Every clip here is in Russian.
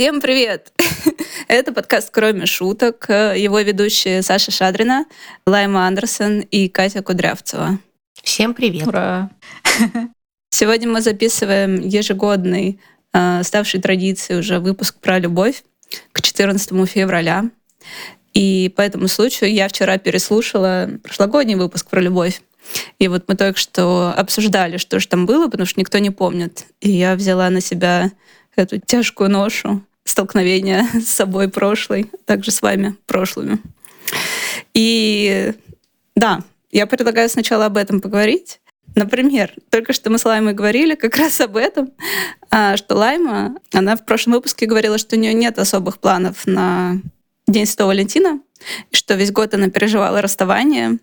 Всем привет! Это подкаст «Кроме шуток». Его ведущие Саша Шадрина, Лайма Андерсон и Катя Кудрявцева. Всем привет! Ура! Сегодня мы записываем ежегодный, э, ставший традицией уже выпуск про любовь к 14 февраля. И по этому случаю я вчера переслушала прошлогодний выпуск про любовь. И вот мы только что обсуждали, что же там было, потому что никто не помнит. И я взяла на себя эту тяжкую ношу столкновения с собой прошлой, также с вами прошлыми. И да, я предлагаю сначала об этом поговорить. Например, только что мы с Лаймой говорили как раз об этом, а, что Лайма, она в прошлом выпуске говорила, что у нее нет особых планов на День Святого Валентина, что весь год она переживала расставание,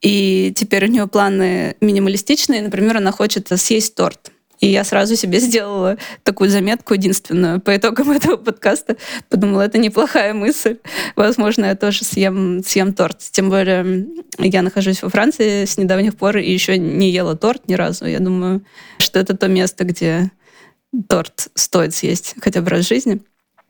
и теперь у нее планы минималистичные. Например, она хочет съесть торт. И я сразу себе сделала такую заметку единственную по итогам этого подкаста. Подумала, это неплохая мысль. Возможно, я тоже съем, съем торт. Тем более я нахожусь во Франции с недавних пор и еще не ела торт ни разу. Я думаю, что это то место, где торт стоит съесть хотя бы раз в жизни.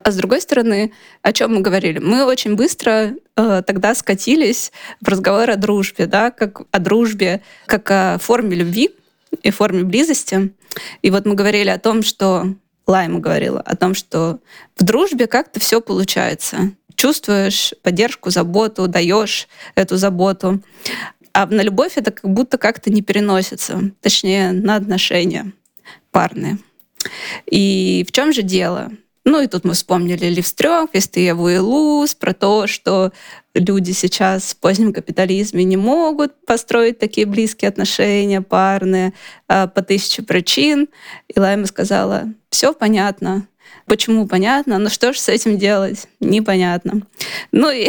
А с другой стороны, о чем мы говорили? Мы очень быстро э, тогда скатились в разговор о дружбе, да, как о дружбе, как о форме любви, и форме близости. И вот мы говорили о том, что Лайма говорила о том, что в дружбе как-то все получается. Чувствуешь поддержку, заботу, даешь эту заботу. А на любовь это как будто как-то не переносится. Точнее, на отношения парные. И в чем же дело? Ну и тут мы вспомнили Ливстрём, Вестееву и Луз, про то, что люди сейчас в позднем капитализме не могут построить такие близкие отношения парные а, по тысяче причин. И Лайма сказала, все понятно. Почему понятно? Но что же с этим делать? Непонятно. Ну и,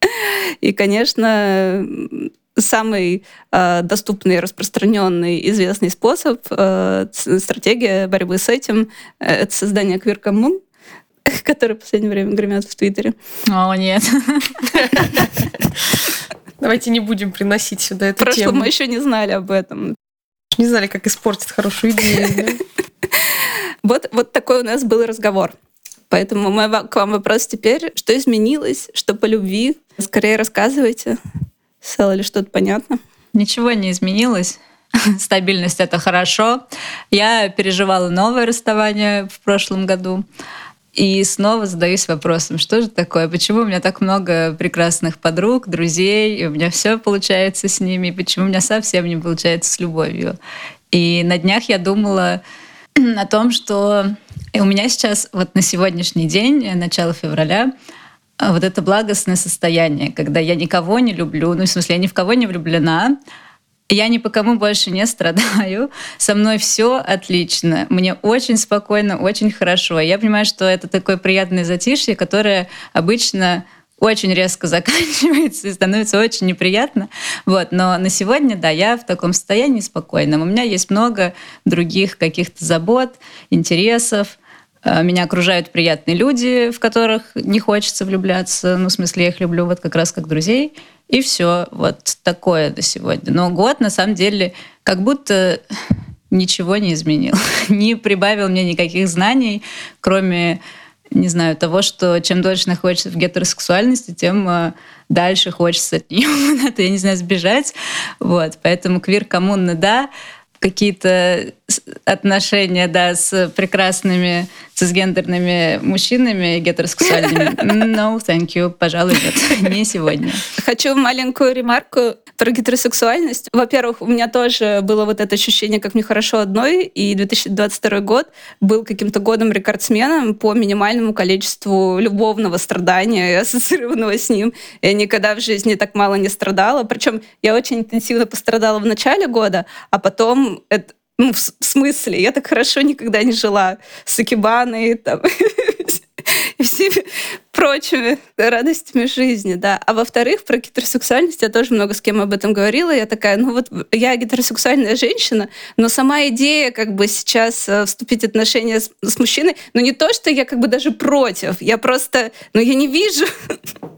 и конечно, самый э, доступный, распространенный, известный способ, э, стратегия борьбы с этим это создание квир-коммун, которые в последнее время гремят в Твиттере. О, нет. Давайте не будем приносить сюда эту Прошлом тему. мы еще не знали об этом. Не знали, как испортить хорошую идею. Вот, вот такой у нас был разговор. Поэтому мой к вам вопрос теперь. Что изменилось? Что по любви? Скорее рассказывайте. Стало ли что-то понятно? Ничего не изменилось. Стабильность — это хорошо. Я переживала новое расставание в прошлом году. И снова задаюсь вопросом, что же такое, почему у меня так много прекрасных подруг, друзей, и у меня все получается с ними, почему у меня совсем не получается с любовью. И на днях я думала о том, что у меня сейчас вот на сегодняшний день, начало февраля, вот это благостное состояние, когда я никого не люблю, ну, в смысле, я ни в кого не влюблена, я ни по кому больше не страдаю. Со мной все отлично. Мне очень спокойно, очень хорошо. Я понимаю, что это такое приятное затишье, которое обычно очень резко заканчивается и становится очень неприятно. Вот. Но на сегодня, да, я в таком состоянии спокойном. У меня есть много других каких-то забот, интересов. Э, меня окружают приятные люди, в которых не хочется влюбляться. Ну, в смысле, я их люблю вот как раз как друзей. И все, вот такое до сегодня. Но год, на самом деле, как будто ничего не изменил. не прибавил мне никаких знаний, кроме, не знаю, того, что чем дольше находишься в гетеросексуальности, тем э, дальше хочется от нее, я не знаю, сбежать. Вот, поэтому квир-коммуна, да, какие-то отношения, да, с прекрасными цисгендерными мужчинами гетеросексуальными. No, thank you, пожалуй, нет, не сегодня. Хочу маленькую ремарку про гетеросексуальность. Во-первых, у меня тоже было вот это ощущение, как мне хорошо одной, и 2022 год был каким-то годом рекордсменом по минимальному количеству любовного страдания ассоциированного с ним. Я никогда в жизни так мало не страдала. Причем я очень интенсивно пострадала в начале года, а потом это, ну, в смысле, я так хорошо никогда не жила с Акибаной там, и всеми прочими радостями жизни, да. А во-вторых, про гетеросексуальность я тоже много с кем об этом говорила. Я такая, ну вот я гетеросексуальная женщина, но сама идея как бы сейчас э, вступить в отношения с, с мужчиной, ну не то, что я как бы даже против, я просто, ну я не вижу,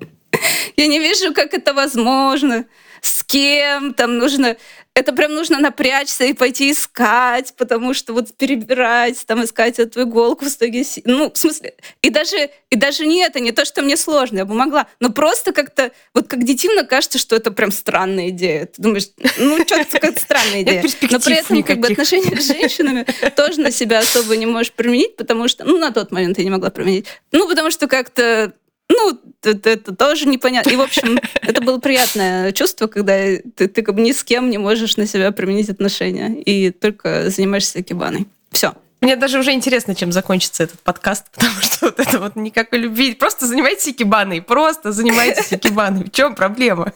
я не вижу, как это возможно, с кем там нужно это прям нужно напрячься и пойти искать, потому что вот перебирать, там искать эту иголку в стоге. Ну, в смысле, и даже, и даже не это, не то, что мне сложно, я бы могла, но просто как-то, вот как детивно кажется, что это прям странная идея. Ты думаешь, ну, что-то какая-то странная идея. Но при этом как бы отношение с женщинами тоже на себя особо не можешь применить, потому что, ну, на тот момент я не могла применить. Ну, потому что как-то ну, это, это тоже непонятно. И, в общем, это было приятное чувство, когда ты, ты как бы ни с кем не можешь на себя применить отношения, и только занимаешься кибаной. Все. Мне даже уже интересно, чем закончится этот подкаст, потому что вот это вот никакой любви. Просто занимайтесь икебаной, просто занимайтесь икебаной. В чем проблема?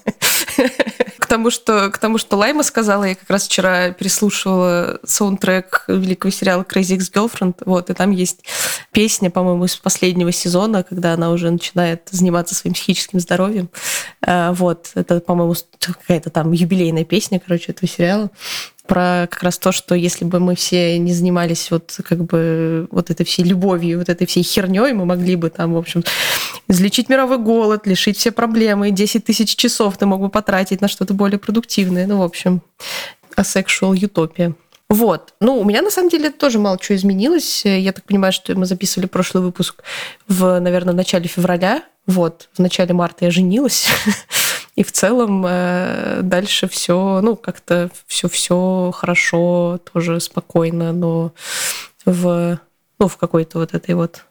Тому, что, к тому, что Лайма сказала, я как раз вчера переслушивала саундтрек великого сериала Crazy Ex-Girlfriend, вот, и там есть песня, по-моему, из последнего сезона, когда она уже начинает заниматься своим психическим здоровьем. Э, вот, это, по-моему, какая-то там юбилейная песня, короче, этого сериала про как раз то, что если бы мы все не занимались вот как бы вот этой всей любовью, вот этой всей херней, мы могли бы там, в общем, излечить мировой голод, лишить все проблемы, 10 тысяч часов ты мог бы потратить на что-то более продуктивное. Ну, в общем, асексуал утопия. Вот. Ну, у меня на самом деле тоже мало чего изменилось. Я так понимаю, что мы записывали прошлый выпуск в, наверное, начале февраля. Вот. В начале марта я женилась. И в целом э, дальше все, ну, как-то все-все хорошо, тоже спокойно, но в, ну, в какой-то вот этой вот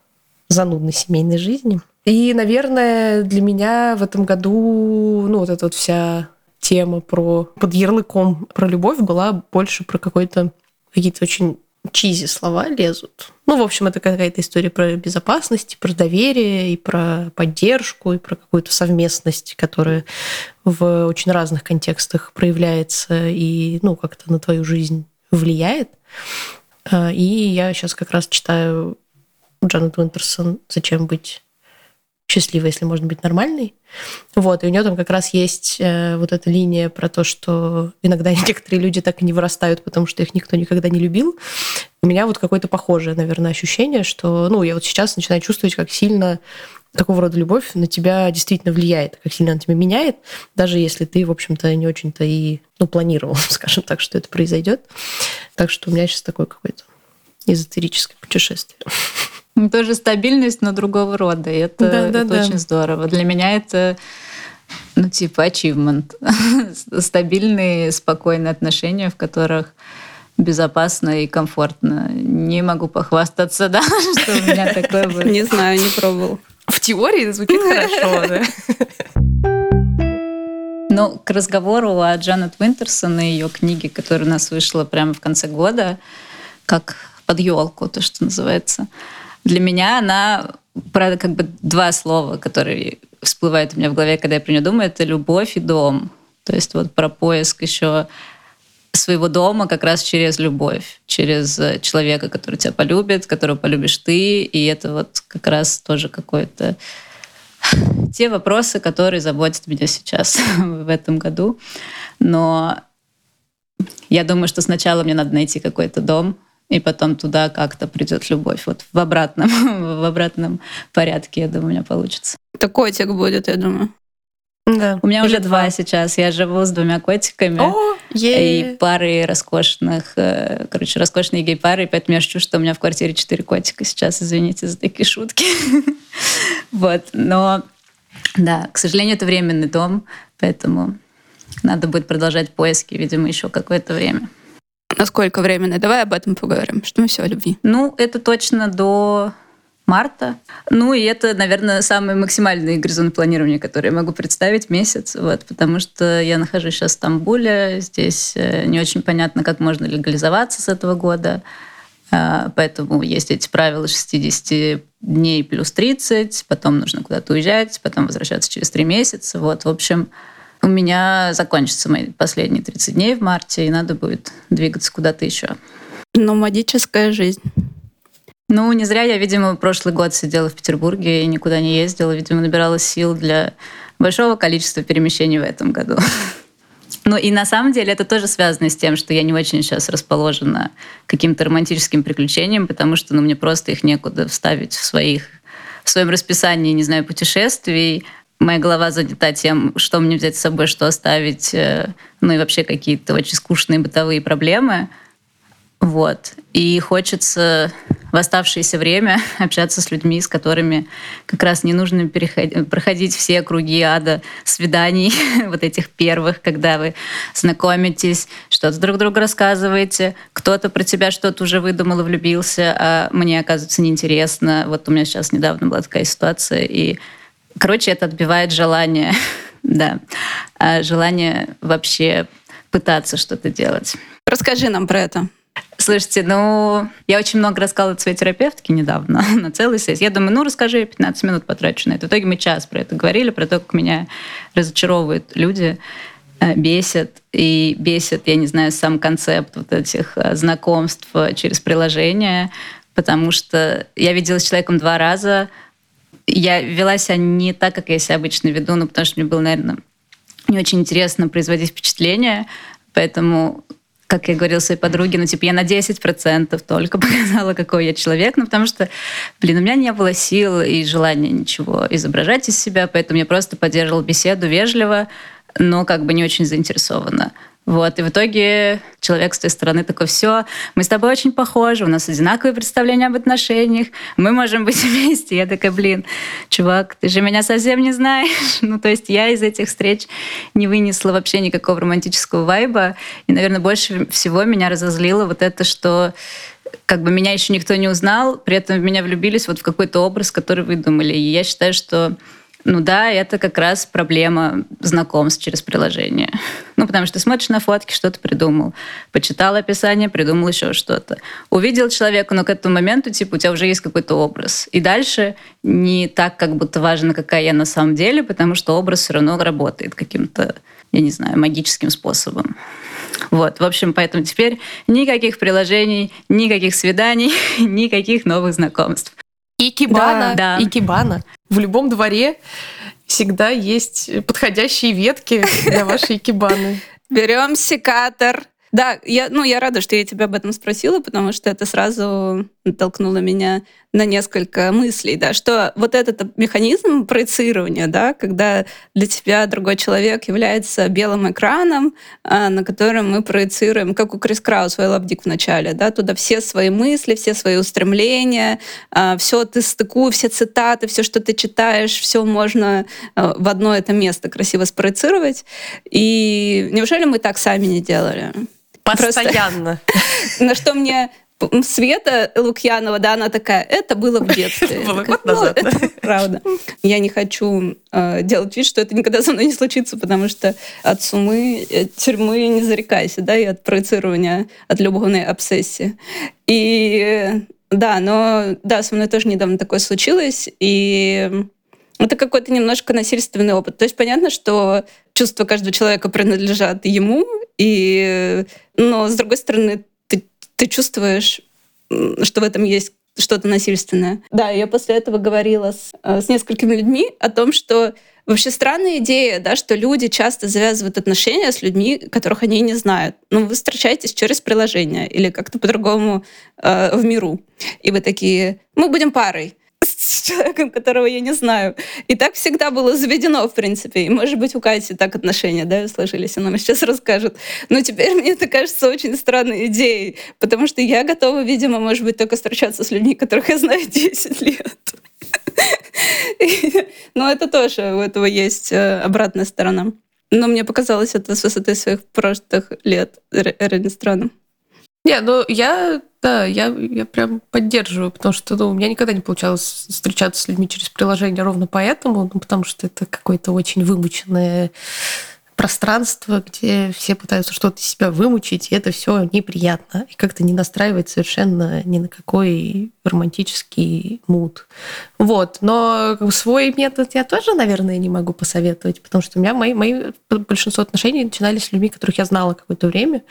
занудной семейной жизни. И, наверное, для меня в этом году, ну, вот эта вот вся тема про под ярлыком про любовь была больше про какой-то какие-то очень чизи слова лезут. Ну, в общем, это какая-то история про безопасность, про доверие, и про поддержку, и про какую-то совместность, которая в очень разных контекстах проявляется и, ну, как-то на твою жизнь влияет. А, и я сейчас как раз читаю Джанет Уинтерсон «Зачем быть счастливой, если можно быть нормальной. Вот, и у нее там как раз есть э, вот эта линия про то, что иногда некоторые люди так и не вырастают, потому что их никто никогда не любил. У меня вот какое-то похожее, наверное, ощущение, что, ну, я вот сейчас начинаю чувствовать, как сильно такого рода любовь на тебя действительно влияет, как сильно она тебя меняет, даже если ты, в общем-то, не очень-то и ну, планировал, скажем так, что это произойдет. Так что у меня сейчас такое какое-то эзотерическое путешествие. Тоже стабильность, но другого рода. И это, да, да, это да. очень здорово. Для меня это ну, типа achievement. Стабильные, спокойные отношения, в которых безопасно и комфортно. Не могу похвастаться, да, что у меня такое было. Не знаю, не пробовал. В теории звучит хорошо, да. Ну, к разговору о Джанет Винтерсон и ее книге, которая у нас вышла прямо в конце года, как под елку, то, что называется. Для меня она про как бы два слова, которые всплывают у меня в голове, когда я про нее думаю, это любовь и дом. То есть вот про поиск еще своего дома как раз через любовь, через человека, который тебя полюбит, которого полюбишь ты, и это вот как раз тоже какой-то те вопросы, которые заботят меня сейчас в этом году. Но я думаю, что сначала мне надо найти какой-то дом, и потом туда как-то придет любовь. Вот в обратном, в обратном порядке, я думаю, у меня получится. Это котик будет, я думаю. Да. У меня Или уже два сейчас. Я живу с двумя котиками О, и парой роскошных, э, короче, роскошные гей-пары, поэтому я шучу, что у меня в квартире четыре котика сейчас. Извините за такие шутки. вот, но да, к сожалению, это временный дом, поэтому надо будет продолжать поиски, видимо, еще какое-то время. Насколько временно? Давай об этом поговорим. Что мы все о любви? Ну, это точно до марта. Ну, и это, наверное, самый максимальный горизонт планирования, который я могу представить, месяц. Вот, потому что я нахожусь сейчас в Стамбуле. Здесь э, не очень понятно, как можно легализоваться с этого года. А, поэтому есть эти правила 60 дней плюс 30, потом нужно куда-то уезжать, потом возвращаться через 3 месяца. Вот, в общем, у меня закончатся мои последние 30 дней в марте, и надо будет двигаться куда-то еще. Номадическая жизнь. Ну, не зря я, видимо, прошлый год сидела в Петербурге и никуда не ездила. Видимо, набирала сил для большого количества перемещений в этом году. Ну и на самом деле это тоже связано с тем, что я не очень сейчас расположена каким-то романтическим приключениям, потому что ну, мне просто их некуда вставить в, своих, в своем расписании, не знаю, путешествий моя голова занята тем, что мне взять с собой, что оставить, э, ну и вообще какие-то очень скучные бытовые проблемы. Вот. И хочется в оставшееся время общаться с людьми, с которыми как раз не нужно переходить, проходить все круги ада свиданий, вот этих первых, когда вы знакомитесь, что-то друг другу рассказываете, кто-то про тебя что-то уже выдумал и влюбился, а мне, оказывается, неинтересно. Вот у меня сейчас недавно была такая ситуация, и, короче, это отбивает желание, да, а желание вообще пытаться что-то делать. Расскажи нам про это. Слушайте, ну, я очень много рассказывала своей терапевтке недавно, на целый сессии. Я думаю, ну, расскажи, я 15 минут потрачу на это. В итоге мы час про это говорили, про то, как меня разочаровывают люди, э, бесит. И бесит, я не знаю, сам концепт вот этих э, знакомств через приложение, потому что я виделась с человеком два раза, я вела себя не так, как я себя обычно веду, ну, потому что мне было, наверное, не очень интересно производить впечатление, поэтому как я говорила своей подруге, ну, типа, я на 10% только показала, какой я человек, ну, потому что, блин, у меня не было сил и желания ничего изображать из себя, поэтому я просто поддерживала беседу вежливо, но как бы не очень заинтересованно. Вот, и в итоге человек с той стороны такой, все, мы с тобой очень похожи, у нас одинаковые представления об отношениях, мы можем быть вместе. Я такая, блин, чувак, ты же меня совсем не знаешь. Ну, то есть я из этих встреч не вынесла вообще никакого романтического вайба. И, наверное, больше всего меня разозлило вот это, что как бы меня еще никто не узнал, при этом в меня влюбились вот в какой-то образ, который выдумали. И я считаю, что ну да, это как раз проблема знакомств через приложение. Ну, потому что смотришь на фотки, что-то придумал. Почитал описание, придумал еще что-то. Увидел человека, но к этому моменту, типа, у тебя уже есть какой-то образ. И дальше не так, как будто важно, какая я на самом деле, потому что образ все равно работает каким-то, я не знаю, магическим способом. Вот, в общем, поэтому теперь никаких приложений, никаких свиданий, никаких новых знакомств. Икебана, да, да. икебана. В любом дворе всегда есть подходящие ветки для вашей икебаны. Берем секатор, да, я, ну, я рада, что я тебя об этом спросила, потому что это сразу натолкнуло меня на несколько мыслей, да, что вот этот механизм проецирования, да, когда для тебя другой человек является белым экраном, а, на котором мы проецируем, как у Крис Краус, свой лабдик в начале, да, туда все свои мысли, все свои устремления, а, все ты стыкуй, все цитаты, все, что ты читаешь, все можно а, в одно это место красиво спроецировать. И неужели мы так сами не делали? Постоянно. Просто, на что мне Света Лукьянова, да, она такая, это было в детстве. Это было год назад. Ну, это правда. Я не хочу э, делать вид, что это никогда со мной не случится, потому что от сумы, от тюрьмы не зарекайся, да, и от проецирования, от любовной обсессии. И да, но да, со мной тоже недавно такое случилось, и это какой-то немножко насильственный опыт. То есть понятно, что чувства каждого человека принадлежат ему, и, но с другой стороны, ты, чувствуешь, что в этом есть что-то насильственное. Да, я после этого говорила с, э, с несколькими людьми о том, что вообще странная идея, да, что люди часто завязывают отношения с людьми, которых они не знают. Ну, вы встречаетесь через приложение или как-то по-другому э, в миру. И вы такие, мы будем парой с человеком, которого я не знаю. И так всегда было заведено, в принципе. И, может быть, у Кати так отношения, да, сложились, она нам сейчас расскажет. Но теперь мне это кажется очень странной идеей, потому что я готова, видимо, может быть, только встречаться с людьми, которых я знаю 10 лет. Но это тоже, у этого есть э, обратная сторона. Но мне показалось это с высоты своих прошлых лет реально странным. Не, ну я, да, я, я прям поддерживаю, потому что ну, у меня никогда не получалось встречаться с людьми через приложение ровно поэтому, ну, потому что это какое-то очень вымученное пространство, где все пытаются что-то из себя вымучить, и это все неприятно. И как-то не настраивает совершенно ни на какой романтический мут. Вот. Но свой метод я тоже, наверное, не могу посоветовать, потому что у меня мои, мои большинство отношений начинались с людьми, которых я знала какое-то время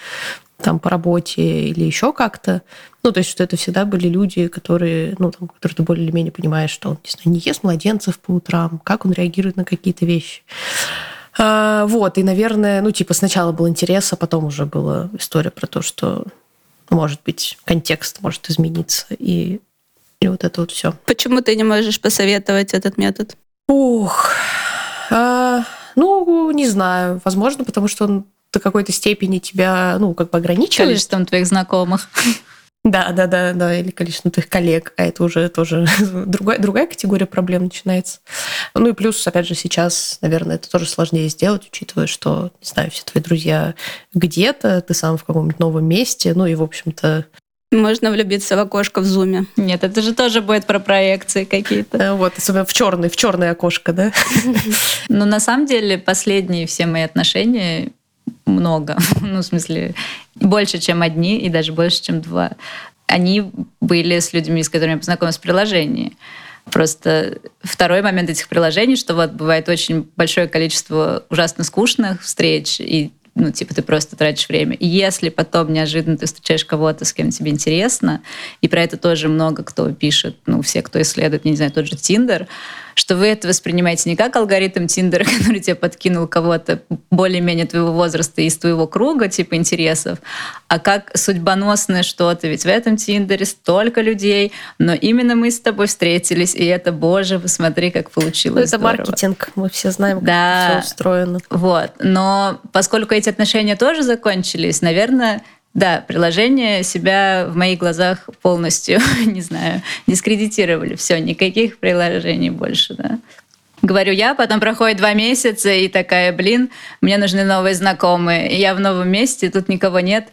там по работе или еще как-то. Ну, то есть, что это всегда были люди, которые, ну, там, которые ты более или менее понимаешь, что он, не знаю, не ест младенцев по утрам, как он реагирует на какие-то вещи. А, вот, и, наверное, ну, типа, сначала был интерес, а потом уже была история про то, что, может быть, контекст может измениться, и, и вот это вот все. Почему ты не можешь посоветовать этот метод? Ух, Ну, не знаю. Возможно, потому что он до какой-то степени тебя, ну, как бы ограничивает. Количеством твоих знакомых. Да, да, да, да, или количество твоих коллег, а это уже тоже другая, другая категория проблем начинается. Ну и плюс, опять же, сейчас, наверное, это тоже сложнее сделать, учитывая, что, не знаю, все твои друзья где-то, ты сам в каком-нибудь новом месте, ну и, в общем-то, можно влюбиться в окошко в зуме. Нет, это же тоже будет про проекции какие-то. Э, вот, особенно в черный, в черное окошко, да? Ну, на самом деле, последние все мои отношения много. ну, в смысле, больше, чем одни, и даже больше, чем два. Они были с людьми, с которыми я познакомилась в приложении. Просто второй момент этих приложений, что вот бывает очень большое количество ужасно скучных встреч, и ну, типа, ты просто тратишь время. И если потом неожиданно ты встречаешь кого-то, с кем тебе интересно, и про это тоже много кто пишет, ну, все, кто исследует, не знаю, тот же Тиндер, что вы это воспринимаете не как алгоритм Тиндера, который тебе подкинул кого-то более-менее твоего возраста из твоего круга, типа интересов, а как судьбоносное что-то. Ведь в этом Тиндере столько людей, но именно мы с тобой встретились, и это, боже, посмотри, как получилось. Ну, это здорово. маркетинг, мы все знаем, как да. все устроено. Вот. Но поскольку эти отношения тоже закончились, наверное, да, приложение себя в моих глазах полностью, не знаю, дискредитировали. Все, никаких приложений больше, да. Говорю я, потом проходит два месяца, и такая, блин, мне нужны новые знакомые. И я в новом месте, тут никого нет.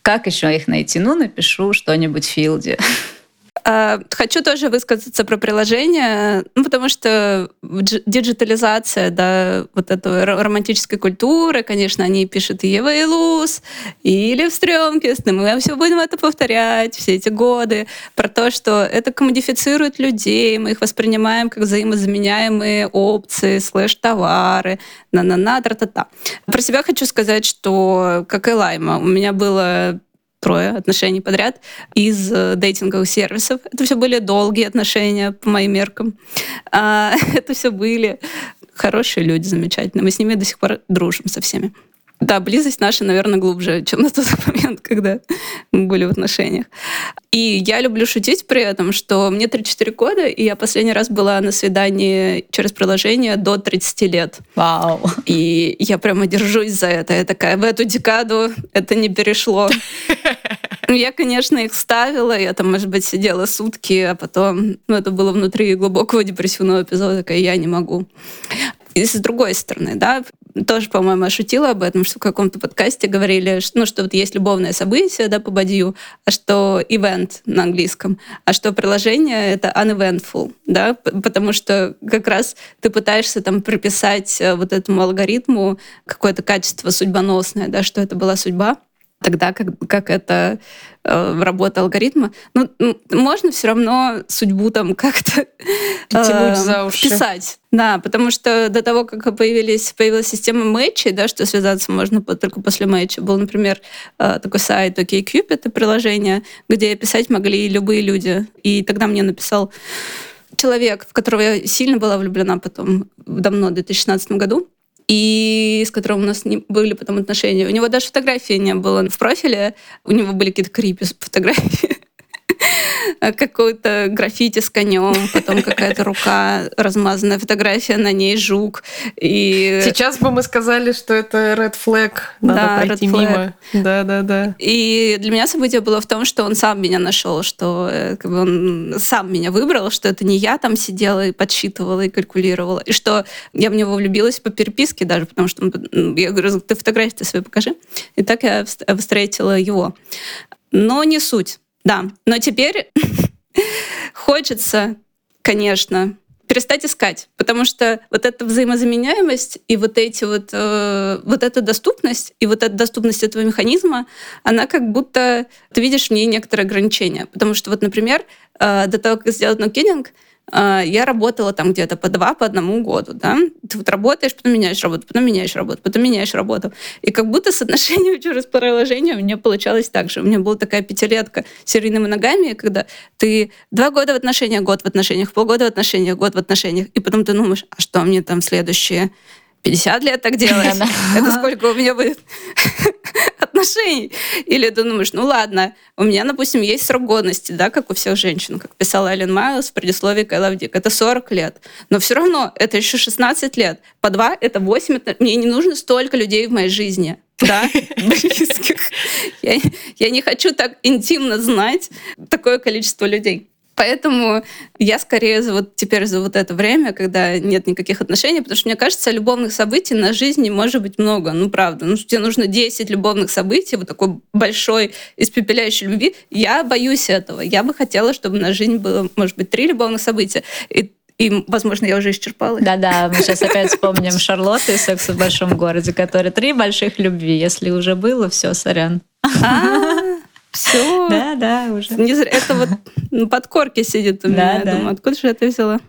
Как еще их найти? Ну, напишу что-нибудь в Филде. А, хочу тоже высказаться про приложение, ну, потому что диджитализация, да, вот этой романтической культуры, конечно, они пишут Ева и Луз, и Лев Стрёмкист, мы все будем это повторять все эти годы, про то, что это коммодифицирует людей, мы их воспринимаем как взаимозаменяемые опции, слэш-товары, на-на-на, тра-та-та. Про себя хочу сказать, что, как и Лайма, у меня было трое отношений подряд из э, дейтинговых сервисов. Это все были долгие отношения по моим меркам. А, это все были хорошие люди, замечательные. Мы с ними до сих пор дружим со всеми. Да, близость наша, наверное, глубже, чем на тот момент, когда мы были в отношениях. И я люблю шутить при этом, что мне 34 года, и я последний раз была на свидании через приложение до 30 лет. Вау. И я прямо держусь за это. Я такая, в эту декаду это не перешло. Ну, я, конечно, их ставила, я там, может быть, сидела сутки, а потом, ну, это было внутри глубокого депрессивного эпизода, такая, я не могу. И с другой стороны, да, тоже, по-моему, шутила об этом, что в каком-то подкасте говорили, что, ну, что вот есть любовное событие, да, по бадью, а что event на английском, а что приложение — это uneventful, да, потому что как раз ты пытаешься там приписать э, вот этому алгоритму какое-то качество судьбоносное, да, что это была судьба, тогда как, как это э, работа алгоритма. Ну, можно все равно судьбу там как-то э, за уши. писать. Да, потому что до того, как появились, появилась система матчей, да, что связаться можно только после матча, был, например, э, такой сайт OkCupid, это приложение, где писать могли любые люди. И тогда мне написал человек, в которого я сильно была влюблена потом, давно, в 2016 году, и с которым у нас не были потом отношения. У него даже фотографии не было в профиле, у него были какие-то крипи фотографии. Какой-то граффити с конем, потом какая-то рука, размазанная фотография, на ней жук. И... Сейчас бы мы сказали, что это red flag, надо да, пройти мимо. Да, да, да. И для меня событие было в том, что он сам меня нашел, что э, как бы, он сам меня выбрал, что это не я там сидела и подсчитывала и калькулировала, и что я в него влюбилась по переписке даже, потому что я говорю, ты фотографии свои покажи. И так я встретила его. Но не суть. Да, но теперь хочется, конечно, перестать искать, потому что вот эта взаимозаменяемость и вот эти вот э, вот эта доступность и вот эта доступность этого механизма, она как будто ты видишь в ней некоторые ограничения, потому что вот, например, э, до того, как сделать нокининг, а, я работала там где-то по два, по одному году, да. Ты вот работаешь, потом меняешь работу, потом меняешь работу, потом меняешь работу. И как будто с отношением через приложение у меня получалось так же. У меня была такая пятилетка с серийными ногами, когда ты два года в отношениях, год в отношениях, полгода в отношениях, год в отношениях, и потом ты думаешь, а что мне там следующие 50 лет так делать? Это сколько у меня будет отношений. Или ты думаешь, ну ладно, у меня, допустим, есть срок годности, да, как у всех женщин, как писала Эллен Майлз в предисловии к I Это 40 лет. Но все равно это еще 16 лет. По два — это 8. Это... Мне не нужно столько людей в моей жизни да, близких. Я, я не хочу так интимно знать такое количество людей. Поэтому я скорее за вот теперь за вот это время, когда нет никаких отношений, потому что мне кажется, любовных событий на жизни может быть много. Ну, правда. Ну, тебе нужно 10 любовных событий, вот такой большой, испепеляющей любви. Я боюсь этого. Я бы хотела, чтобы на жизнь было, может быть, три любовных события. И и, возможно, я уже исчерпала. Да-да, мы сейчас опять вспомним Шарлотту из «Секса в большом городе», которая три больших любви. Если уже было, все, сорян. А, все. Да, да, уже. Это вот на подкорке сидит у меня. Я думаю, откуда же это взяла?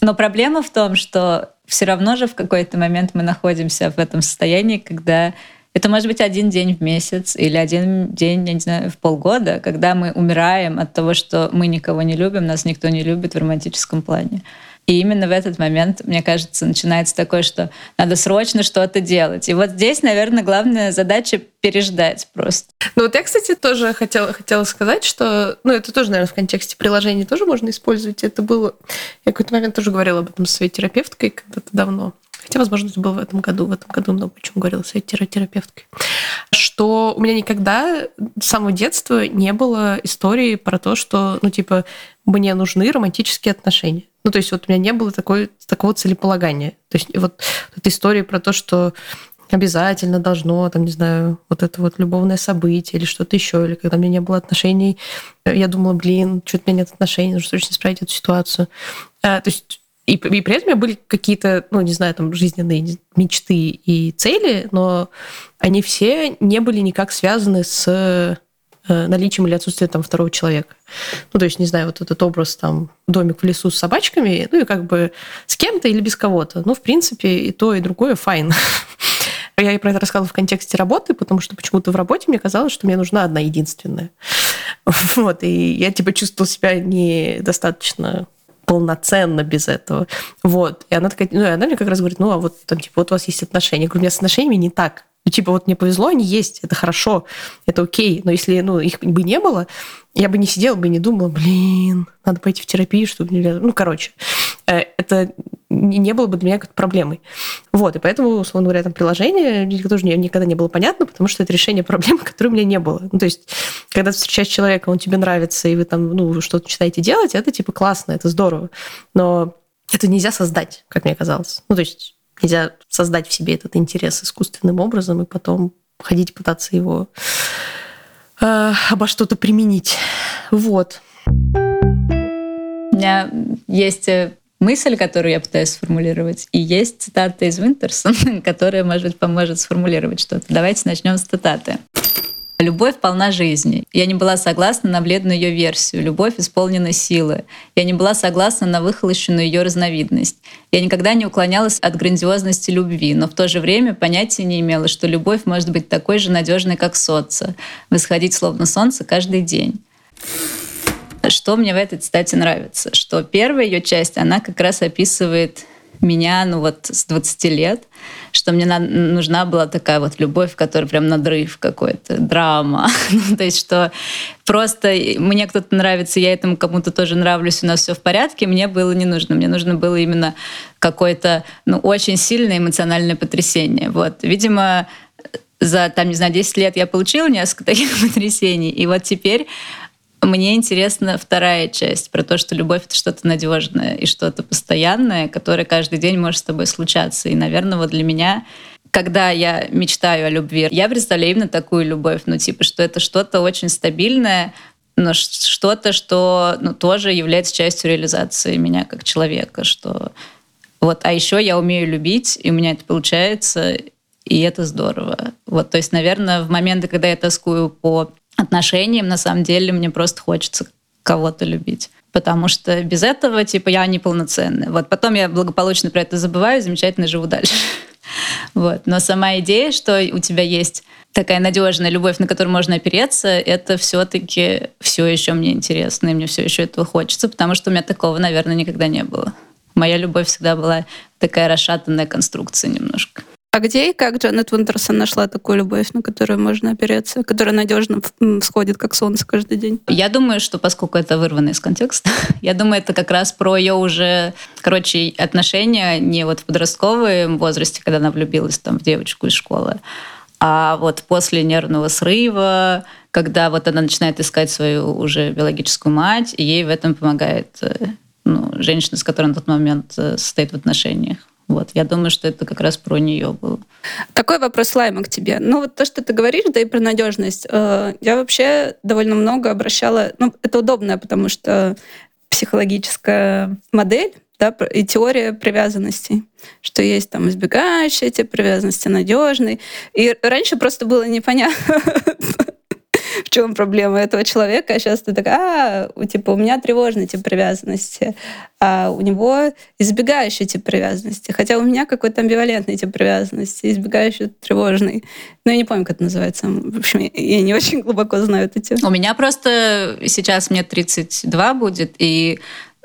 Но проблема в том, что все равно же в какой-то момент мы находимся в этом состоянии, когда это может быть один день в месяц или один день, я не знаю, в полгода, когда мы умираем от того, что мы никого не любим, нас никто не любит в романтическом плане. И именно в этот момент, мне кажется, начинается такое, что надо срочно что-то делать. И вот здесь, наверное, главная задача переждать просто. Ну вот я, кстати, тоже хотела, хотела сказать, что, ну это тоже, наверное, в контексте приложений тоже можно использовать. Это было, я какой-то момент тоже говорила об этом со своей терапевткой когда-то давно. Хотя, возможно, это было в этом году. В этом году много о чем говорила с этой терапевткой. Что у меня никогда с самого детства не было истории про то, что, ну, типа, мне нужны романтические отношения. Ну, то есть вот у меня не было такой, такого целеполагания. То есть вот эта история про то, что обязательно должно, там, не знаю, вот это вот любовное событие или что-то еще, или когда у меня не было отношений, я думала, блин, что-то у меня нет отношений, нужно срочно исправить эту ситуацию. А, то есть и, и при этом у меня были какие-то, ну, не знаю, там, жизненные мечты и цели, но они все не были никак связаны с Э, наличием или отсутствием там второго человека. Ну, то есть, не знаю, вот этот образ там домик в лесу с собачками, ну и как бы с кем-то или без кого-то. Ну, в принципе, и то, и другое файн. Я про это рассказывала в контексте работы, потому что почему-то в работе мне казалось, что мне нужна одна единственная. Вот, и я типа чувствовала себя недостаточно полноценно без этого. Вот. И она такая, ну, и она мне как раз говорит, ну, а вот там, типа, вот у вас есть отношения. Я говорю, у меня с отношениями не так. Ну, типа, вот мне повезло, они есть, это хорошо, это окей. Но если ну, их бы не было, я бы не сидела бы и не думала, блин, надо пойти в терапию, чтобы... Ну, короче, э, это не было бы для меня какой-то проблемой. Вот, и поэтому, условно говоря, там приложение тоже никогда не было понятно, потому что это решение проблемы, которой у меня не было. Ну, то есть, когда ты встречаешь человека, он тебе нравится, и вы там, ну, что-то начинаете делать, это, типа, классно, это здорово. Но это нельзя создать, как мне казалось. Ну, то есть, Нельзя создать в себе этот интерес искусственным образом и потом ходить пытаться его э, обо что-то применить. Вот. У меня есть э, мысль, которую я пытаюсь сформулировать, и есть цитата из Винтерсон, которая, может быть, поможет сформулировать что-то. Давайте начнем с цитаты. Любовь полна жизни. Я не была согласна на бледную ее версию. Любовь исполнена силы. Я не была согласна на выхолощенную ее разновидность. Я никогда не уклонялась от грандиозности любви, но в то же время понятия не имела, что любовь может быть такой же надежной, как солнце, восходить словно солнце каждый день. Что мне в этой цитате нравится? Что первая ее часть, она как раз описывает меня, ну вот с 20 лет, что мне нужна была такая вот любовь, которая прям надрыв какой-то, драма. Ну, то есть, что просто мне кто-то нравится, я этому кому-то тоже нравлюсь, у нас все в порядке, мне было не нужно. Мне нужно было именно какое-то, ну, очень сильное эмоциональное потрясение. Вот, видимо, за, там, не знаю, 10 лет я получила несколько таких потрясений, и вот теперь мне интересна вторая часть про то, что любовь это что-то надежное и что-то постоянное, которое каждый день может с тобой случаться. И, наверное, вот для меня когда я мечтаю о любви, я представляю именно такую любовь, ну, типа, что это что-то очень стабильное, но что-то, что ну, тоже является частью реализации меня как человека, что вот, а еще я умею любить, и у меня это получается, и это здорово. Вот, то есть, наверное, в моменты, когда я тоскую по отношениям, на самом деле мне просто хочется кого-то любить. Потому что без этого, типа, я неполноценная. Вот потом я благополучно про это забываю, замечательно живу дальше. Вот. Но сама идея, что у тебя есть такая надежная любовь, на которую можно опереться, это все-таки все еще мне интересно, и мне все еще этого хочется, потому что у меня такого, наверное, никогда не было. Моя любовь всегда была такая расшатанная конструкция немножко. А где и как Джанет Винтерсон нашла такую любовь, на которую можно опереться, которая надежно всходит, как солнце каждый день? Я думаю, что поскольку это вырвано из контекста, я думаю, это как раз про ее уже, короче, отношения не вот в подростковом возрасте, когда она влюбилась там в девочку из школы, а вот после нервного срыва, когда вот она начинает искать свою уже биологическую мать, и ей в этом помогает э, ну, женщина, с которой на тот момент э, состоит в отношениях. Вот, я думаю, что это как раз про нее было. Такой вопрос, Лайма, к тебе. Ну, вот то, что ты говоришь, да и про надежность. Э, я вообще довольно много обращала... Ну, это удобно, потому что психологическая модель да, и теория привязанностей, что есть там избегающие эти привязанности, надежные. И раньше просто было непонятно, в чем проблема этого человека. А сейчас ты такая, а, типа, у меня тревожный тип привязанности, а у него избегающий тип привязанности. Хотя у меня какой-то амбивалентный тип привязанности, избегающий, тревожный. Но я не помню, как это называется. В общем, я не очень глубоко знаю эту тему. У меня просто сейчас мне 32 будет, и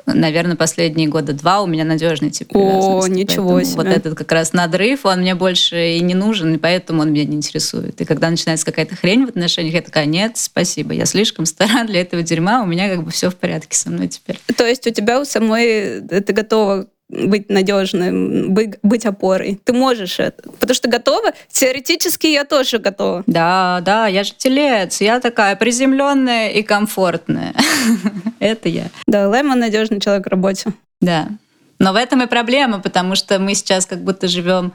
наверное, последние года два у меня надежный тип О, ничего себе. Вот этот как раз надрыв, он мне больше и не нужен, и поэтому он меня не интересует. И когда начинается какая-то хрень в отношениях, я такая, нет, спасибо, я слишком стара для этого дерьма, у меня как бы все в порядке со мной теперь. То есть у тебя у самой ты готова быть надежным, быть, быть опорой. Ты можешь это. Потому что готова. Теоретически я тоже готова. Да, да, я же телец. Я такая приземленная и комфортная. это я. Да, Лайман надежный человек в работе. Да. Но в этом и проблема, потому что мы сейчас как будто живем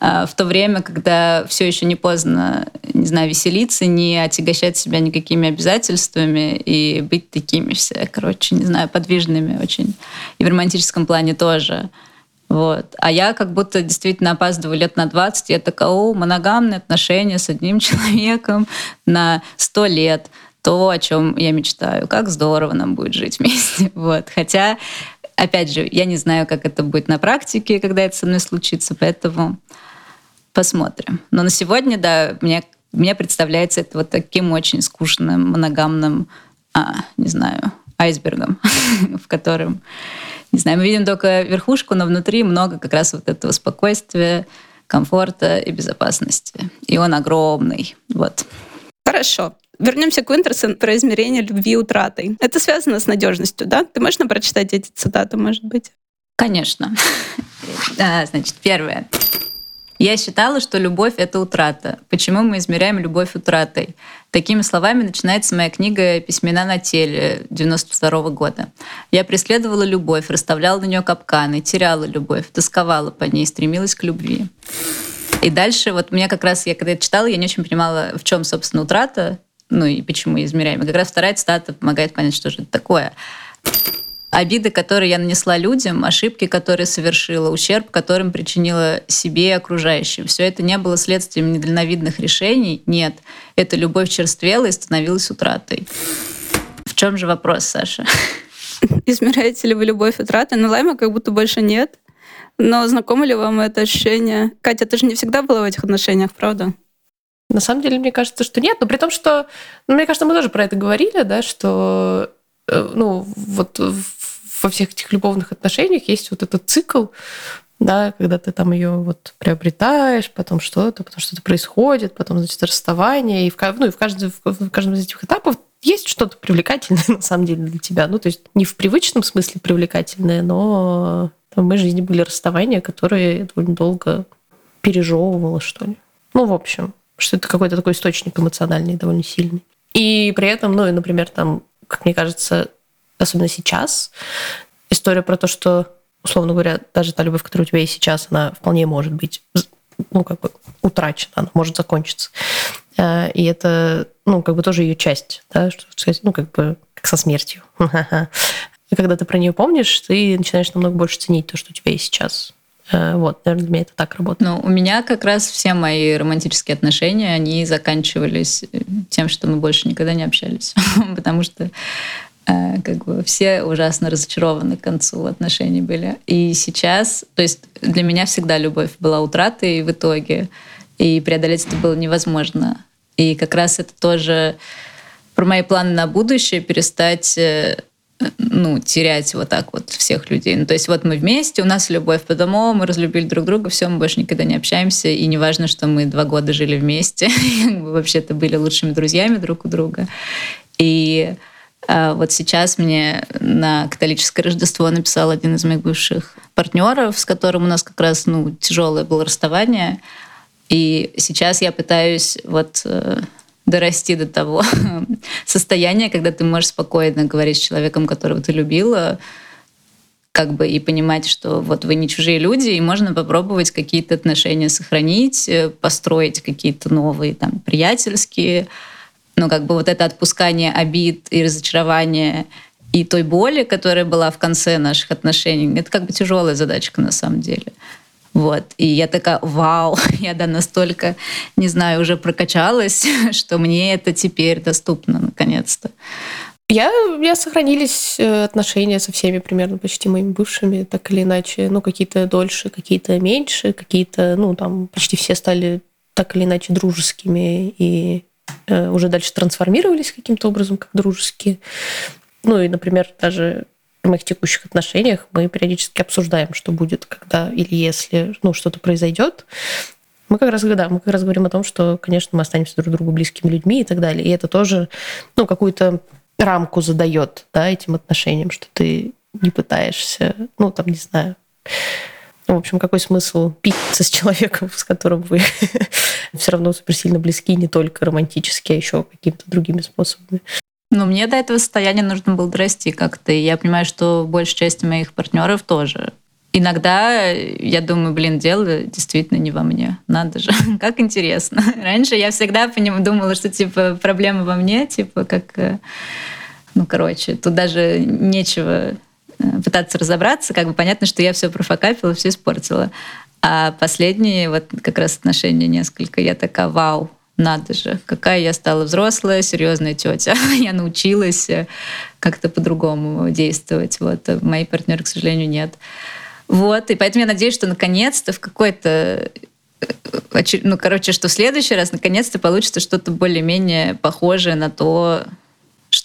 в то время, когда все еще не поздно, не знаю, веселиться, не отягощать себя никакими обязательствами и быть такими все, короче, не знаю, подвижными очень. И в романтическом плане тоже. Вот. А я как будто действительно опаздываю лет на 20. Я такая, о, моногамные отношения с одним человеком на 100 лет. То, о чем я мечтаю. Как здорово нам будет жить вместе. Вот. Хотя, опять же, я не знаю, как это будет на практике, когда это со мной случится, поэтому Посмотрим. Но на сегодня, да, мне, мне представляется это вот таким очень скучным, моногамным, а, не знаю, айсбергом, в котором, не знаю, мы видим только верхушку, но внутри много как раз вот этого спокойствия, комфорта и безопасности. И он огромный. Вот. Хорошо. Вернемся к Уинтерсон про измерение любви утратой. Это связано с надежностью, да? Ты можешь нам прочитать эти цитаты, может быть? Конечно. Да, значит, первое. Я считала, что любовь — это утрата. Почему мы измеряем любовь утратой? Такими словами начинается моя книга «Письмена на теле» 92 года. Я преследовала любовь, расставляла на нее капканы, теряла любовь, тосковала по ней, стремилась к любви. И дальше, вот мне как раз, я когда это читала, я не очень понимала, в чем, собственно, утрата, ну и почему измеряем. И как раз вторая цитата помогает понять, что же это такое обиды, которые я нанесла людям, ошибки, которые совершила, ущерб, которым причинила себе и окружающим. Все это не было следствием недальновидных решений. Нет, эта любовь черствела и становилась утратой. В чем же вопрос, Саша? Измеряете ли вы любовь утратой? Ну, лайма как будто больше нет. Но знакомо ли вам это ощущение? Катя, ты же не всегда была в этих отношениях, правда? На самом деле, мне кажется, что нет. Но при том, что, ну, мне кажется, мы тоже про это говорили, да, что э, ну, вот во всех этих любовных отношениях есть вот этот цикл, да, когда ты там ее вот приобретаешь, потом что-то, потом что-то происходит, потом, значит, расставание, и в, ну, и в, каждом, в каждом из этих этапов есть что-то привлекательное на самом деле для тебя. Ну, то есть не в привычном смысле привлекательное, но там, в моей жизни были расставания, которые я довольно долго пережевывала, что ли. Ну, в общем, что это какой-то такой источник эмоциональный, довольно сильный. И при этом, ну, и, например, там, как мне кажется, особенно сейчас, история про то, что, условно говоря, даже та любовь, которая у тебя есть сейчас, она вполне может быть ну, как бы утрачена, она может закончиться. Э, и это, ну, как бы тоже ее часть, да, что сказать, ну, как бы как со смертью. И когда ты про нее помнишь, ты начинаешь намного больше ценить то, что у тебя есть сейчас. Э, вот, наверное, для меня это так работает. Ну, у меня как раз все мои романтические отношения, они заканчивались тем, что мы больше никогда не общались. Потому что Э, как бы все ужасно разочарованы к концу отношений были. И сейчас, то есть для меня всегда любовь была утратой в итоге, и преодолеть это было невозможно. И как раз это тоже про мои планы на будущее, перестать э, ну, терять вот так вот всех людей. Ну, то есть вот мы вместе, у нас любовь по дому, мы разлюбили друг друга, все, мы больше никогда не общаемся, и неважно, что мы два года жили вместе, вообще-то были лучшими друзьями друг у друга. И вот сейчас мне на католическое Рождество написал один из моих бывших партнеров, с которым у нас как раз ну, тяжелое было расставание. И сейчас я пытаюсь вот э, дорасти до того состояния, когда ты можешь спокойно говорить с человеком, которого ты любила, как бы и понимать, что вот вы не чужие люди, и можно попробовать какие-то отношения сохранить, э, построить какие-то новые там приятельские, но как бы вот это отпускание обид и разочарования и той боли, которая была в конце наших отношений, это как бы тяжелая задачка на самом деле. Вот. И я такая, вау, я да настолько, не знаю, уже прокачалась, что мне это теперь доступно наконец-то. Я, меня сохранились э, отношения со всеми примерно почти моими бывшими, так или иначе. Ну, какие-то дольше, какие-то меньше, какие-то, ну, там, почти все стали так или иначе дружескими и уже дальше трансформировались каким-то образом как дружеские. Ну, и, например, даже в моих текущих отношениях мы периодически обсуждаем, что будет, когда или если ну, что-то произойдет. Мы как раз, да, мы как раз говорим о том, что, конечно, мы останемся друг другу близкими людьми и так далее. И это тоже ну, какую-то рамку задает да, этим отношениям, что ты не пытаешься, ну, там, не знаю, в общем, какой смысл питься с человеком, с которым вы все равно супер сильно близки, не только романтически, а еще какими-то другими способами. Но мне до этого состояния нужно было дорасти как-то. И я понимаю, что большая часть моих партнеров тоже. Иногда я думаю, блин, дело действительно не во мне. Надо же, как интересно. Раньше я всегда по нему думала, что типа проблема во мне, типа как, э, ну короче, тут даже нечего э, пытаться разобраться, как бы понятно, что я все профокапила, все испортила. А последние вот как раз отношения несколько, я такая, вау, надо же, какая я стала взрослая, серьезная тетя. я научилась э, как-то по-другому действовать. Вот. А мои партнеры, к сожалению, нет. Вот, и поэтому я надеюсь, что наконец-то в какой-то э, ну, короче, что в следующий раз наконец-то получится что-то более-менее похожее на то,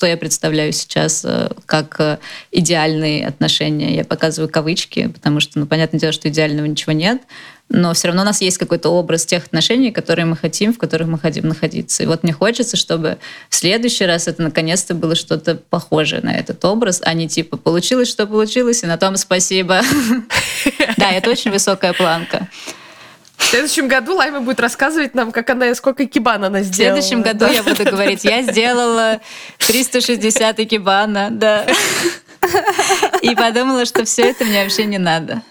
что я представляю сейчас э, как идеальные отношения. Я показываю кавычки, потому что, ну, понятное дело, что идеального ничего нет но все равно у нас есть какой-то образ тех отношений, которые мы хотим, в которых мы хотим находиться. И вот мне хочется, чтобы в следующий раз это наконец-то было что-то похожее на этот образ, а не типа получилось, что получилось, и на том спасибо. Да, это очень высокая планка. В следующем году Лайма будет рассказывать нам, как она, сколько кибан она сделала. В следующем году я буду говорить, я сделала 360 икебана, да. И подумала, что все это мне вообще не надо.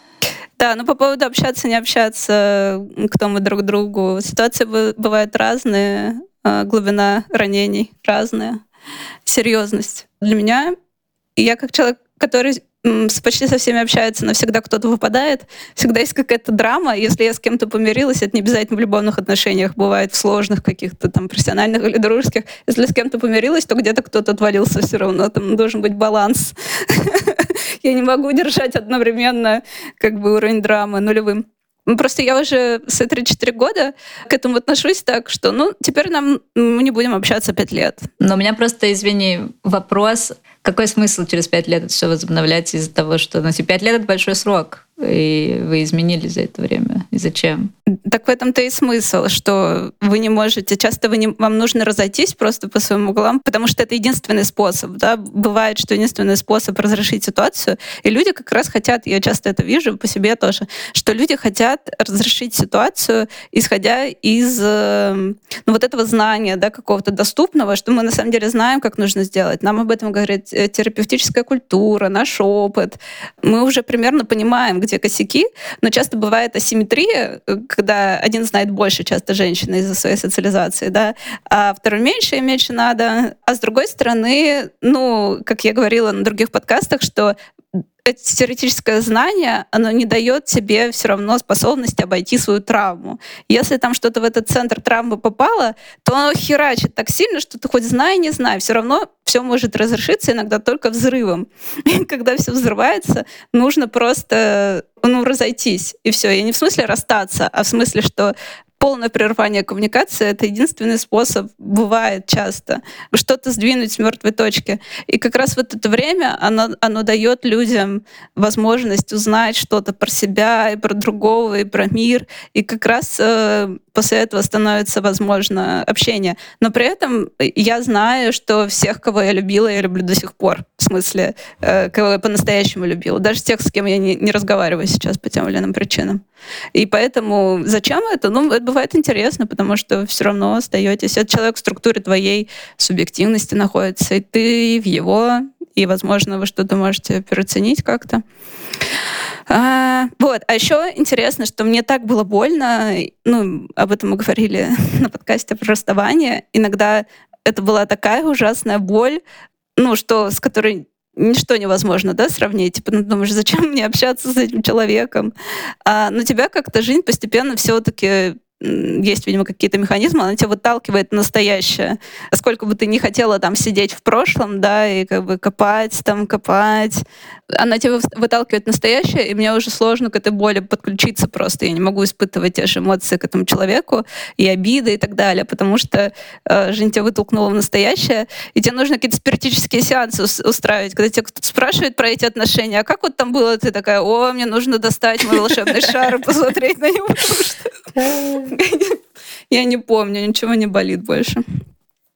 Да, ну по поводу общаться, не общаться, кто мы друг другу. Ситуации бывают разные, а, глубина ранений разная, серьезность. Для меня, я как человек, который почти со всеми общается, но всегда кто-то выпадает, всегда есть какая-то драма. Если я с кем-то помирилась, это не обязательно в любовных отношениях, бывает в сложных каких-то там профессиональных или дружеских. Если с кем-то помирилась, то где-то кто-то отвалился все равно, там должен быть баланс. Я не могу держать одновременно как бы уровень драмы нулевым. Ну, просто я уже с 3-4 года к этому отношусь так, что, ну, теперь нам мы не будем общаться 5 лет. Но у меня просто, извини, вопрос, какой смысл через 5 лет это все возобновлять из-за того, что, ну, 5 типа, лет — это большой срок и вы изменились за это время. И зачем? Так в этом-то и смысл, что вы не можете, часто вы не, вам нужно разойтись просто по своим углам, потому что это единственный способ. Да? Бывает, что единственный способ разрешить ситуацию, и люди как раз хотят, я часто это вижу по себе тоже, что люди хотят разрешить ситуацию, исходя из эм, ну, вот этого знания да, какого-то доступного, что мы на самом деле знаем, как нужно сделать. Нам об этом говорит э, терапевтическая культура, наш опыт. Мы уже примерно понимаем, где косяки, но часто бывает асимметрия, когда один знает больше, часто женщина из-за своей социализации, да, а второй меньше и меньше надо. А с другой стороны, ну, как я говорила на других подкастах, что это теоретическое знание, оно не дает тебе все равно способность обойти свою травму. Если там что-то в этот центр травмы попало, то оно херачит так сильно, что ты хоть знай, не знай, все равно все может разрешиться иногда только взрывом. И когда все взрывается, нужно просто ну, разойтись. И все. И не в смысле расстаться, а в смысле, что полное прерывание коммуникации — это единственный способ, бывает часто, что-то сдвинуть с мертвой точки. И как раз вот это время, оно, оно дает людям возможность узнать что-то про себя и про другого, и про мир. И как раз э, после этого становится возможно общение. Но при этом я знаю, что всех, кого я любила, я люблю до сих пор. В смысле, э, кого я по-настоящему любила. Даже тех, с кем я не, не разговариваю сейчас по тем или иным причинам. И поэтому зачем это? Ну, это бывает интересно, потому что все равно остаетесь. Этот человек в структуре твоей субъективности находится, и ты в его, и, возможно, вы что-то можете переоценить как-то. А, вот. А еще интересно, что мне так было больно, ну, об этом мы говорили на подкасте про расставание. Иногда это была такая ужасная боль, ну, что, с которой ничто невозможно, да, сравнить. Типа, ну, думаешь, зачем мне общаться с этим человеком? А, но тебя как-то жизнь постепенно все-таки есть, видимо, какие-то механизмы, она тебя выталкивает настоящее. Сколько бы ты ни хотела там сидеть в прошлом, да, и как бы копать, там копать, она тебя выталкивает настоящее, и мне уже сложно к этой боли подключиться просто. Я не могу испытывать те же эмоции к этому человеку, и обиды, и так далее, потому что э, жизнь тебя вытолкнула в настоящее, и тебе нужно какие-то спиритические сеансы устраивать, когда тебя кто-то спрашивает про эти отношения, а как вот там было, ты такая, о, мне нужно достать мой волшебный шар и посмотреть на него, Я не помню, ничего не болит больше.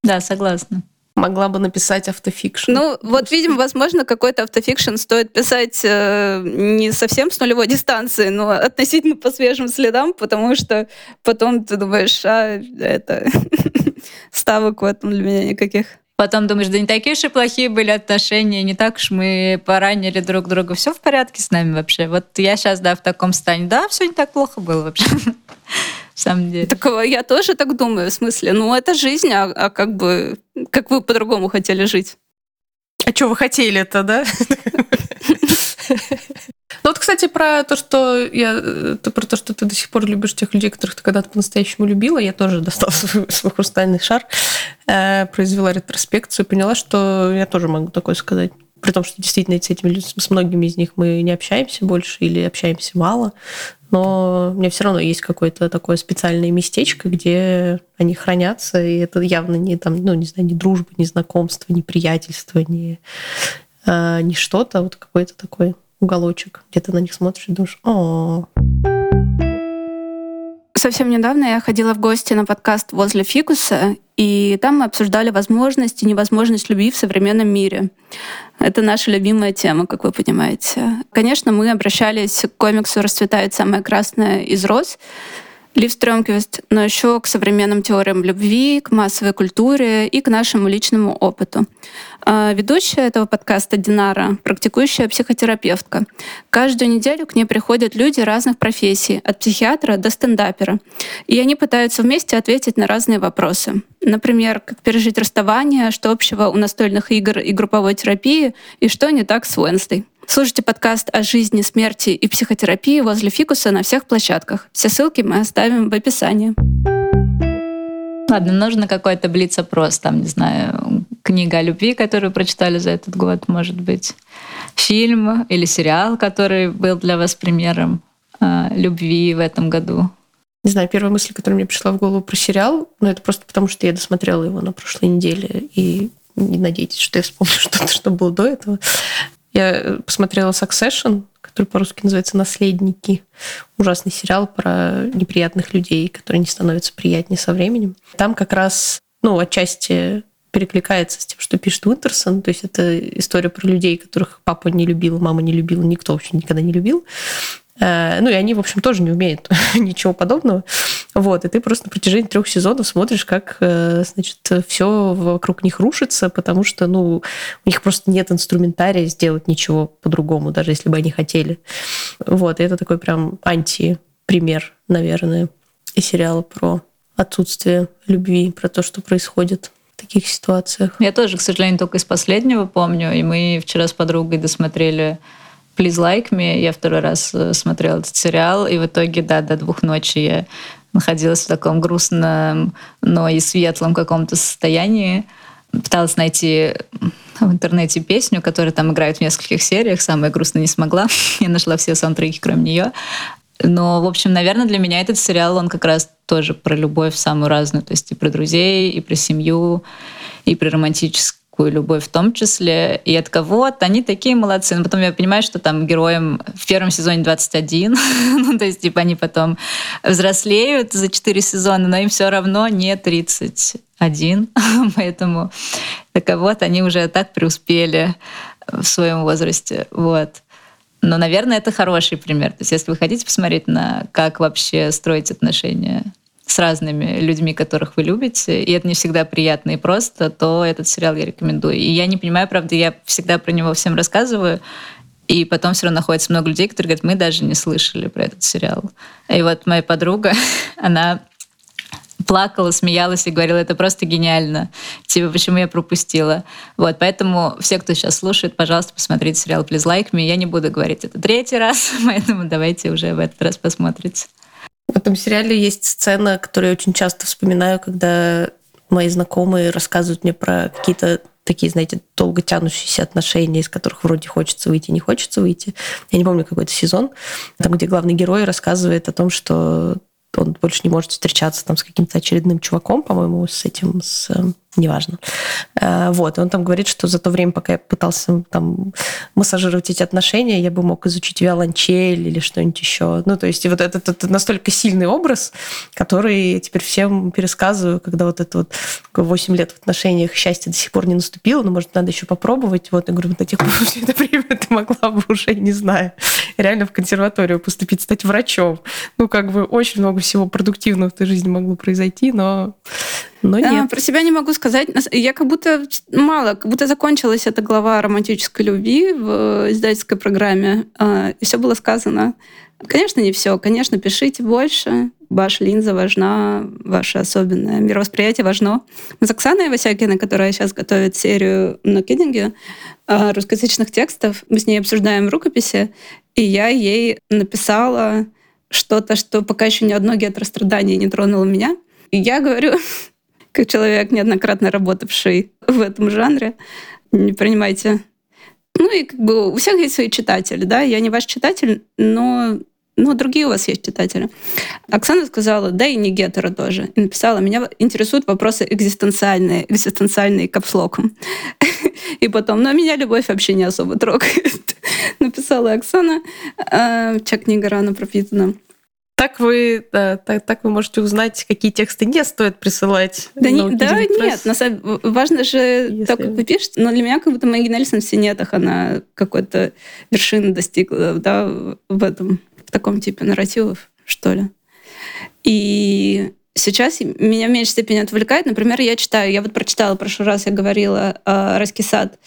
Да, согласна. Могла бы написать автофикшн. Ну, вот, видимо, возможно, какой-то автофикшн стоит писать э, не совсем с нулевой дистанции, но относительно по свежим следам, потому что потом ты думаешь, а это ставок в этом для меня никаких. Потом думаешь, да не такие уж и плохие были отношения, не так уж мы поранили друг друга. Все в порядке с нами вообще. Вот я сейчас, да, в таком состоянии. Да, все не так плохо было вообще самом деле. Так э, я тоже так думаю, в смысле, ну это жизнь, а, а как бы, как вы по-другому хотели жить? А что вы хотели-то, да? Ну вот, кстати, про то, что я, э, про то, что ты до сих пор любишь тех людей, которых ты когда-то по-настоящему любила, я тоже достала свой, свой хрустальный шар, э, произвела ретроспекцию, поняла, что я тоже могу такое сказать. При том, что действительно с этими людьми, с многими из них мы не общаемся больше или общаемся мало, но у меня все равно есть какое-то такое специальное местечко, где они хранятся, и это явно не там, ну, не знаю, не дружба, не знакомство, не приятельство, не, а, не что-то, а вот какой-то такой уголочек, где ты на них смотришь и думаешь, о, Совсем недавно я ходила в гости на подкаст «Возле фикуса», и там мы обсуждали возможность и невозможность любви в современном мире. Это наша любимая тема, как вы понимаете. Конечно, мы обращались к комиксу «Расцветает самое красное из роз», Лив Стрёмквист, но еще к современным теориям любви, к массовой культуре и к нашему личному опыту. А, ведущая этого подкаста Динара, практикующая психотерапевтка. Каждую неделю к ней приходят люди разных профессий, от психиатра до стендапера. И они пытаются вместе ответить на разные вопросы. Например, как пережить расставание, что общего у настольных игр и групповой терапии, и что не так с Уэнсдей. Слушайте подкаст о жизни, смерти и психотерапии возле фикуса на всех площадках. Все ссылки мы оставим в описании. Ладно, нужно какой-то блиц-опрос, там, не знаю, книга о любви, которую прочитали за этот год, может быть, фильм или сериал, который был для вас примером э, любви в этом году. Не знаю, первая мысль, которая мне пришла в голову про сериал, ну, это просто потому, что я досмотрела его на прошлой неделе, и не надейтесь, что я вспомню что-то, что было до этого. Я э, посмотрела Succession, который по-русски называется «Наследники». Ужасный сериал про неприятных людей, которые не становятся приятнее со временем. Там как раз, ну, отчасти перекликается с тем, что пишет Уинтерсон. То есть это история про людей, которых папа не любил, мама не любила, никто вообще никогда не любил. Э, ну и они, в общем, тоже не умеют ничего подобного. Вот, и ты просто на протяжении трех сезонов смотришь, как, э, значит, все вокруг них рушится, потому что, ну, у них просто нет инструментария сделать ничего по-другому, даже если бы они хотели. Вот, и это такой прям анти-пример, наверное, и сериала про отсутствие любви, про то, что происходит в таких ситуациях. Я тоже, к сожалению, только из последнего помню, и мы вчера с подругой досмотрели Please Like Me. Я второй раз э, смотрела этот сериал, и в итоге, да, до двух ночи я находилась в таком грустном, но и светлом каком-то состоянии. Пыталась найти в интернете песню, которая там играет в нескольких сериях. Самая грустная не смогла. Я нашла все саундтреки, кроме нее. Но, в общем, наверное, для меня этот сериал, он как раз тоже про любовь самую разную, то есть и про друзей, и про семью, и про романтическую любовь в том числе. И от кого-то они такие молодцы. Но потом я понимаю, что там героям в первом сезоне 21, ну, то есть типа они потом взрослеют за 4 сезона, но им все равно не 31. Поэтому для кого-то они уже так преуспели в своем возрасте. Вот. Но, наверное, это хороший пример. То есть, если вы хотите посмотреть на как вообще строить отношения с разными людьми, которых вы любите, и это не всегда приятно и просто, то этот сериал я рекомендую. И я не понимаю, правда, я всегда про него всем рассказываю, и потом все равно находится много людей, которые говорят, мы даже не слышали про этот сериал. И вот моя подруга, она плакала, смеялась и говорила, это просто гениально. Типа, почему я пропустила? Вот, поэтому все, кто сейчас слушает, пожалуйста, посмотрите сериал Please Like Me. Я не буду говорить это третий раз, поэтому давайте уже в этот раз посмотрите. В этом сериале есть сцена, которую я очень часто вспоминаю, когда мои знакомые рассказывают мне про какие-то такие, знаете, долго тянущиеся отношения, из которых вроде хочется выйти, не хочется выйти. Я не помню какой-то сезон, там, где главный герой рассказывает о том, что он больше не может встречаться там с каким-то очередным чуваком, по-моему, с этим, с неважно. Э, вот, и он там говорит, что за то время, пока я пытался там массажировать эти отношения, я бы мог изучить виолончель или что-нибудь еще. Ну, то есть вот этот, этот настолько сильный образ, который теперь всем пересказываю, когда вот это вот 8 лет в отношениях счастье до сих пор не наступило, но, может, надо еще попробовать. Вот, я говорю, вот на тех все это время ты могла бы уже, не знаю, реально в консерваторию поступить, стать врачом. Ну, как бы очень много всего продуктивного в твоей жизни могло произойти, но но нет. А, про себя не могу сказать. Я как будто мало, как будто закончилась эта глава романтической любви в издательской программе, а, и все было сказано. Конечно, не все. Конечно, пишите больше. Ваша линза важна, ваше особенное мировосприятие важно. Мы с Оксаной Васякиной, которая сейчас готовит серию на кидинге а, русскоязычных текстов, мы с ней обсуждаем рукописи, и я ей написала что-то, что пока еще ни одно гетерострадание не тронуло меня. И я говорю, как человек, неоднократно работавший в этом жанре, не принимайте. Ну и как бы у всех есть свои читатели, да, я не ваш читатель, но но другие у вас есть читатели. Оксана сказала, да и не гетера тоже. И написала, меня интересуют вопросы экзистенциальные, экзистенциальные капслоком. И потом, но меня любовь вообще не особо трогает. Написала Оксана. А, Чак книга рано пропитана. Так вы, да, так, так вы можете узнать, какие тексты не стоит присылать. Да, не, да нет, на самом, важно же Если... то, как вы пишете, но для меня как будто Мэгги Нельсон в «Синетах» она какой-то вершины достигла да, в этом, в таком типе нарративов, что ли. И сейчас меня в меньшей степени отвлекает. Например, я читаю, я вот прочитала в прошлый раз, я говорила о Раскисад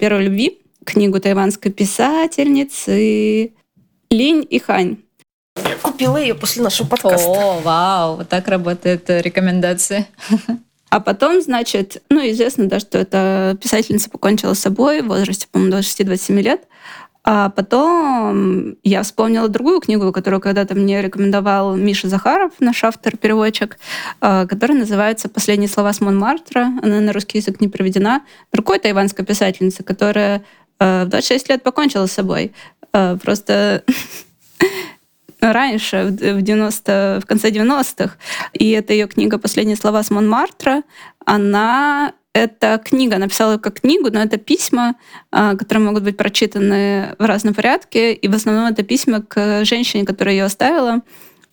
первой любви, книгу тайванской писательницы Линь и Хань. Я купила ее после нашего подкаста. О, вау, вот так работает рекомендация. А потом, значит, ну, известно, да, что эта писательница покончила с собой в возрасте, по-моему, 26-27 лет. А потом я вспомнила другую книгу, которую когда-то мне рекомендовал Миша Захаров, наш автор-переводчик, а, которая называется «Последние слова с Монмартра». Она на русский язык не переведена. Другой тайванская писательница, которая а, в 26 лет покончила с собой. Просто раньше, в, 90, в конце 90-х. И это ее книга «Последние слова с Монмартра». Она эта книга, написала как книгу, но это письма, а, которые могут быть прочитаны в разном порядке. И в основном это письма к женщине, которая ее оставила.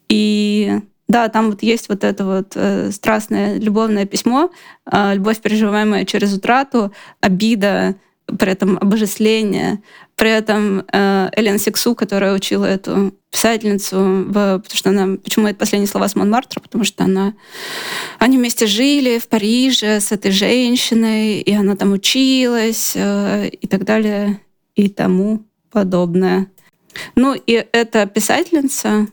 И да, там вот есть вот это вот э, страстное любовное письмо, э, любовь, переживаемая через утрату, обида, при этом обожествление, при этом э, Элен Сексу, которая учила эту писательницу, в, потому что она, почему это последние слова с Монмартра, потому что она, они вместе жили в Париже с этой женщиной, и она там училась, э, и так далее, и тому подобное. Ну и эта писательница,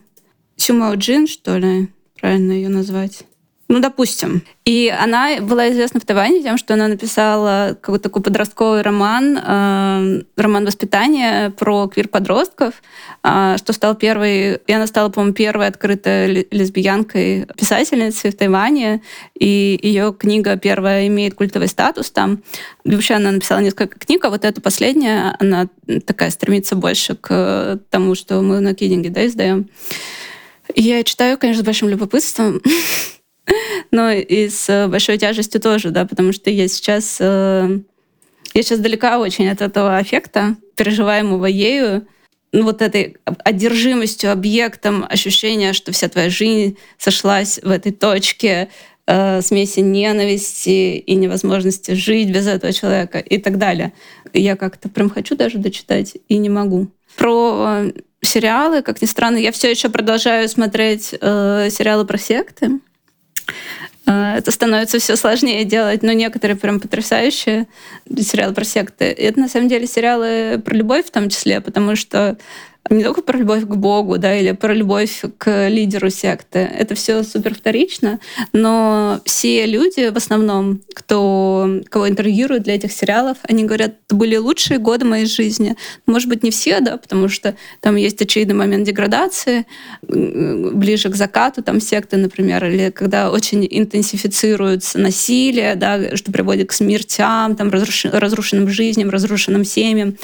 Сюмао Джин, что ли, правильно ее назвать, ну, допустим. И она была известна в Тайване тем, что она написала какой-то такой подростковый роман, э, роман воспитания про квир-подростков, э, что стал первой, и она стала, по-моему, первой открытой лесбиянкой писательницей в Тайване, и ее книга первая имеет культовый статус там. И вообще она написала несколько книг, а вот эта последняя, она такая стремится больше к тому, что мы на кидинге да, издаем. Я читаю, конечно, с большим любопытством, но и с большой тяжестью тоже, да, потому что я сейчас, э, я сейчас далека очень от этого аффекта, переживаемого ею, ну, вот этой одержимостью объектом, ощущение, что вся твоя жизнь сошлась в этой точке, э, смеси ненависти и невозможности жить без этого человека и так далее. Я как-то прям хочу даже дочитать и не могу. Про сериалы, как ни странно, я все еще продолжаю смотреть э, сериалы про секты. Э, это становится все сложнее делать, но некоторые прям потрясающие сериалы про секты. И это на самом деле сериалы про любовь в том числе, потому что не только про любовь к Богу, да, или про любовь к лидеру секты. Это все супер вторично, но все люди в основном, кто, кого интервьюируют для этих сериалов, они говорят, это были лучшие годы моей жизни. Может быть, не все, да, потому что там есть очевидный момент деградации, ближе к закату там секты, например, или когда очень интенсифицируется насилие, да, что приводит к смертям, там, разрушенным жизням, разрушенным семьям.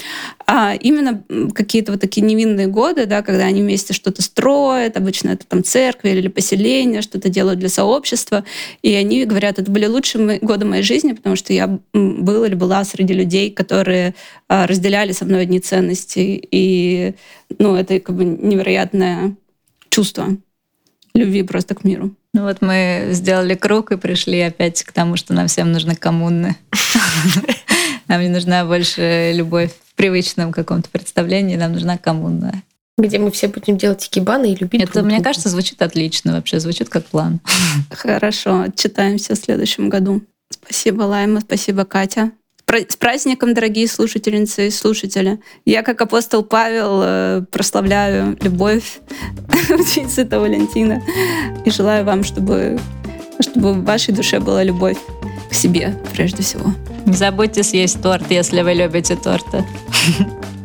А именно какие-то вот такие невинные активные годы, да, когда они вместе что-то строят, обычно это там церкви или поселение, что-то делают для сообщества, и они говорят, это были лучшие годы моей жизни, потому что я был или была среди людей, которые а, разделяли со мной одни ценности, и ну, это как бы невероятное чувство любви просто к миру. Ну вот мы сделали круг и пришли опять к тому, что нам всем нужны коммуны. Нам не нужна больше любовь привычном каком-то представлении нам нужна коммуна. Где мы все будем делать икебаны и любить Это, друг мне кажется, звучит отлично вообще, звучит как план. Хорошо, читаемся в следующем году. Спасибо, Лайма, спасибо, Катя. С праздником, дорогие слушательницы и слушатели. Я, как апостол Павел, э, прославляю любовь в Святого Валентина и желаю вам, чтобы, чтобы в вашей душе была любовь к себе прежде всего. Не забудьте съесть торт, если вы любите торты.